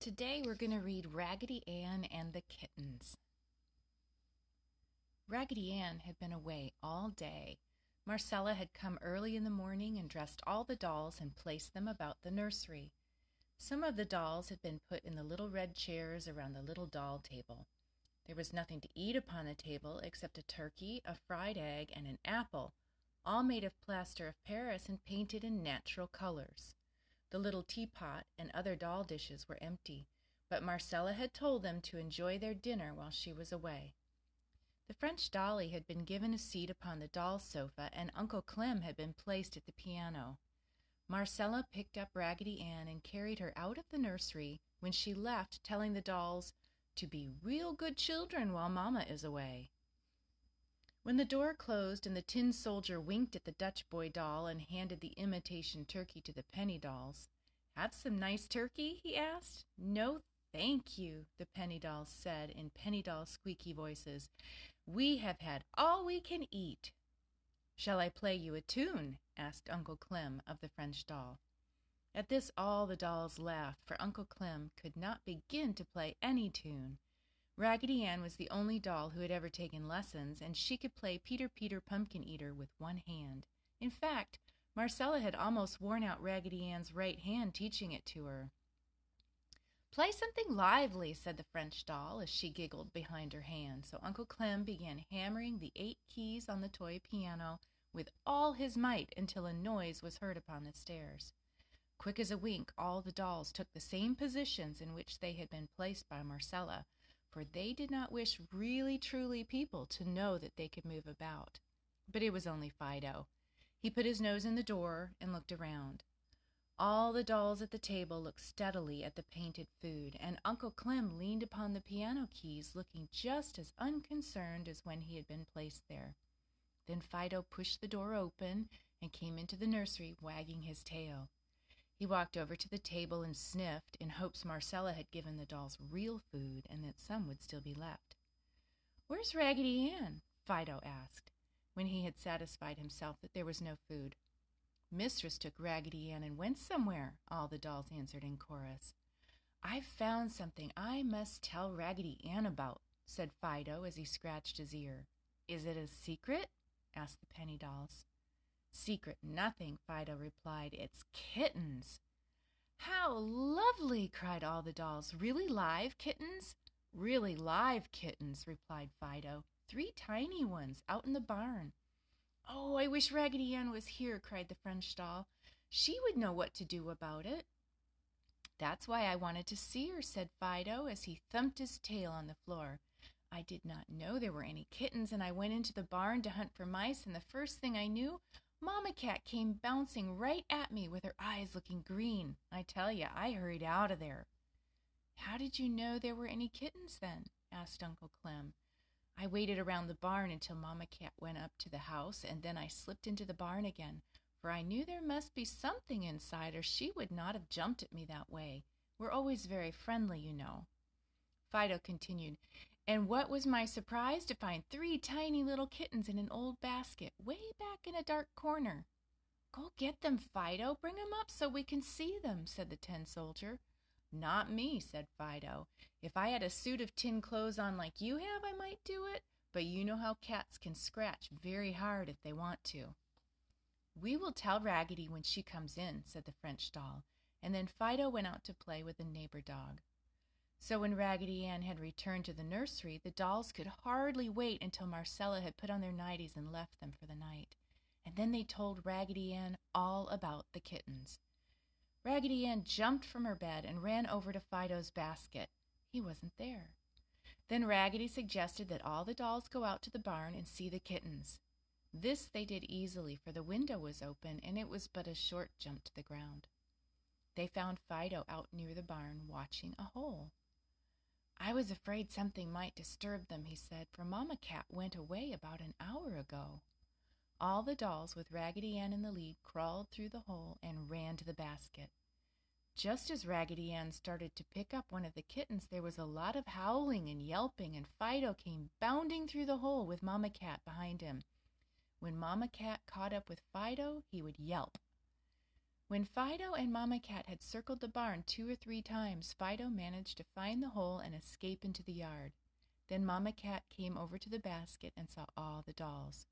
Today we're going to read Raggedy Ann and the Kittens. Raggedy Ann had been away all day. Marcella had come early in the morning and dressed all the dolls and placed them about the nursery. Some of the dolls had been put in the little red chairs around the little doll table. There was nothing to eat upon the table except a turkey, a fried egg, and an apple, all made of plaster of Paris and painted in natural colors. The little teapot and other doll dishes were empty, but Marcella had told them to enjoy their dinner while she was away. The French dolly had been given a seat upon the doll sofa, and Uncle Clem had been placed at the piano. Marcella picked up Raggedy Ann and carried her out of the nursery when she left, telling the dolls to be real good children while Mamma is away. When the door closed and the tin soldier winked at the Dutch boy doll and handed the imitation turkey to the penny dolls, "Have some nice turkey?" he asked. "No, thank you," the penny dolls said in penny doll squeaky voices. "We have had all we can eat." "Shall I play you a tune?" asked Uncle Clem of the French doll. At this all the dolls laughed, for Uncle Clem could not begin to play any tune. Raggedy Ann was the only doll who had ever taken lessons, and she could play Peter Peter Pumpkin Eater with one hand. In fact, Marcella had almost worn out Raggedy Ann's right hand teaching it to her. Play something lively, said the French doll as she giggled behind her hand. So Uncle Clem began hammering the eight keys on the toy piano with all his might until a noise was heard upon the stairs. Quick as a wink, all the dolls took the same positions in which they had been placed by Marcella, for they did not wish really truly people to know that they could move about. But it was only Fido. He put his nose in the door and looked around. All the dolls at the table looked steadily at the painted food, and Uncle Clem leaned upon the piano keys, looking just as unconcerned as when he had been placed there. Then Fido pushed the door open and came into the nursery, wagging his tail. He walked over to the table and sniffed, in hopes Marcella had given the dolls real food and that some would still be left. "Where's Raggedy Ann?" Fido asked, when he had satisfied himself that there was no food. "Mistress took Raggedy Ann and went somewhere," all the dolls answered in chorus. "I've found something I must tell Raggedy Ann about," said Fido as he scratched his ear. "Is it a secret?" asked the penny dolls. "Secret nothing," Fido replied. "It's kittens." "How lovely!" cried all the dolls. "Really live kittens?" "Really live kittens," replied Fido. "Three tiny ones, out in the barn." "Oh, I wish Raggedy Ann was here!" cried the French doll. "She would know what to do about it." "That's why I wanted to see her," said Fido, as he thumped his tail on the floor. "I did not know there were any kittens, and I went into the barn to hunt for mice, and the first thing I knew Mamma Cat came bouncing right at me with her eyes looking green. I tell you, I hurried out of there. How did you know there were any kittens then? asked Uncle Clem. I waited around the barn until Mamma Cat went up to the house, and then I slipped into the barn again, for I knew there must be something inside, or she would not have jumped at me that way. We're always very friendly, you know. Fido continued, and what was my surprise to find three tiny little kittens in an old basket, way back in a dark corner. Go get them, Fido. Bring them up so we can see them, said the tin soldier. Not me, said Fido. If I had a suit of tin clothes on like you have, I might do it, but you know how cats can scratch very hard if they want to. We will tell Raggedy when she comes in, said the French doll, and then Fido went out to play with a neighbor dog. So when Raggedy Ann had returned to the nursery, the dolls could hardly wait until Marcella had put on their nighties and left them for the night. And then they told Raggedy Ann all about the kittens. Raggedy Ann jumped from her bed and ran over to Fido's basket. He wasn't there. Then Raggedy suggested that all the dolls go out to the barn and see the kittens. This they did easily, for the window was open and it was but a short jump to the ground. They found Fido out near the barn watching a hole. I was afraid something might disturb them, he said, for Mamma Cat went away about an hour ago. All the dolls, with Raggedy Ann in the lead, crawled through the hole and ran to the basket. Just as Raggedy Ann started to pick up one of the kittens, there was a lot of howling and yelping, and Fido came bounding through the hole with Mamma Cat behind him. When Mamma Cat caught up with Fido, he would yelp. When Fido and Mamma Cat had circled the barn two or three times, Fido managed to find the hole and escape into the yard. Then Mamma Cat came over to the basket and saw all the dolls.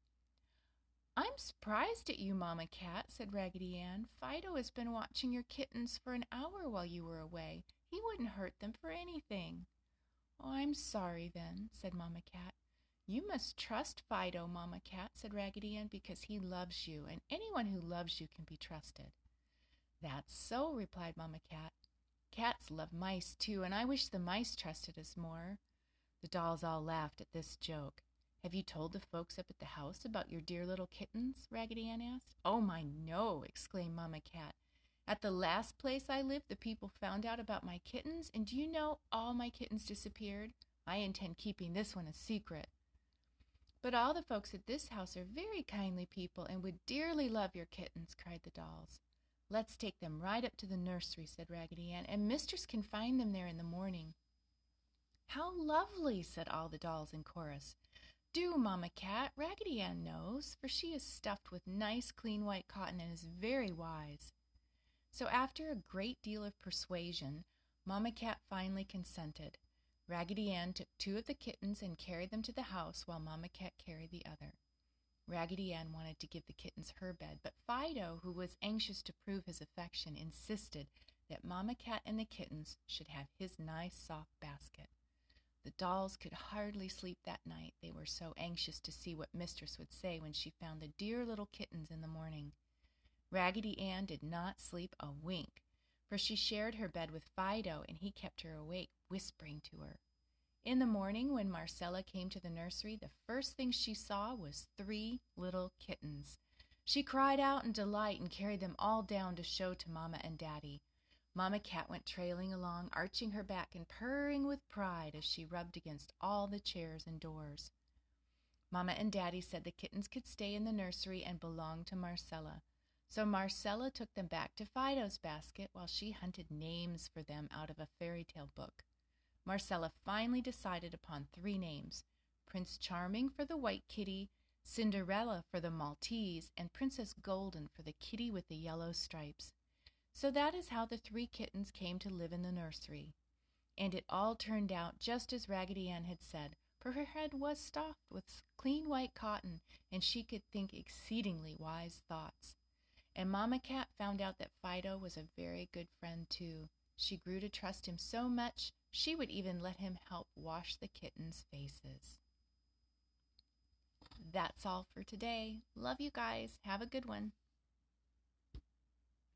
I'm surprised at you, Mamma Cat, said Raggedy Ann. Fido has been watching your kittens for an hour while you were away. He wouldn't hurt them for anything. Oh, I'm sorry then, said Mamma Cat. You must trust Fido, Mamma Cat, said Raggedy Ann, because he loves you, and anyone who loves you can be trusted. That's so, replied Mamma Cat. Cats love mice too, and I wish the mice trusted us more. The dolls all laughed at this joke. Have you told the folks up at the house about your dear little kittens? Raggedy Ann asked. Oh my no, exclaimed Mamma Cat. At the last place I lived, the people found out about my kittens, and do you know all my kittens disappeared? I intend keeping this one a secret. But all the folks at this house are very kindly people and would dearly love your kittens, cried the dolls. Let's take them right up to the nursery, said Raggedy Ann, and Mistress can find them there in the morning. How lovely, said all the dolls in chorus. Do, Mamma Cat, Raggedy Ann knows, for she is stuffed with nice clean white cotton and is very wise. So after a great deal of persuasion, Mamma Cat finally consented. Raggedy Ann took two of the kittens and carried them to the house while Mamma Cat carried the other. Raggedy Ann wanted to give the kittens her bed, but Fido, who was anxious to prove his affection, insisted that Mamma Cat and the kittens should have his nice soft basket. The dolls could hardly sleep that night. They were so anxious to see what Mistress would say when she found the dear little kittens in the morning. Raggedy Ann did not sleep a wink, for she shared her bed with Fido, and he kept her awake, whispering to her. In the morning, when Marcella came to the nursery, the first thing she saw was three little kittens. She cried out in delight and carried them all down to show to Mamma and Daddy. Mamma Cat went trailing along, arching her back and purring with pride as she rubbed against all the chairs and doors. Mamma and Daddy said the kittens could stay in the nursery and belong to Marcella. So Marcella took them back to Fido's basket while she hunted names for them out of a fairy tale book. Marcella finally decided upon three names Prince Charming for the white kitty, Cinderella for the Maltese, and Princess Golden for the kitty with the yellow stripes. So that is how the three kittens came to live in the nursery. And it all turned out just as Raggedy Ann had said, for her head was stuffed with clean white cotton, and she could think exceedingly wise thoughts. And Mamma Cat found out that Fido was a very good friend too. She grew to trust him so much she would even let him help wash the kittens' faces. That's all for today. Love you guys. Have a good one.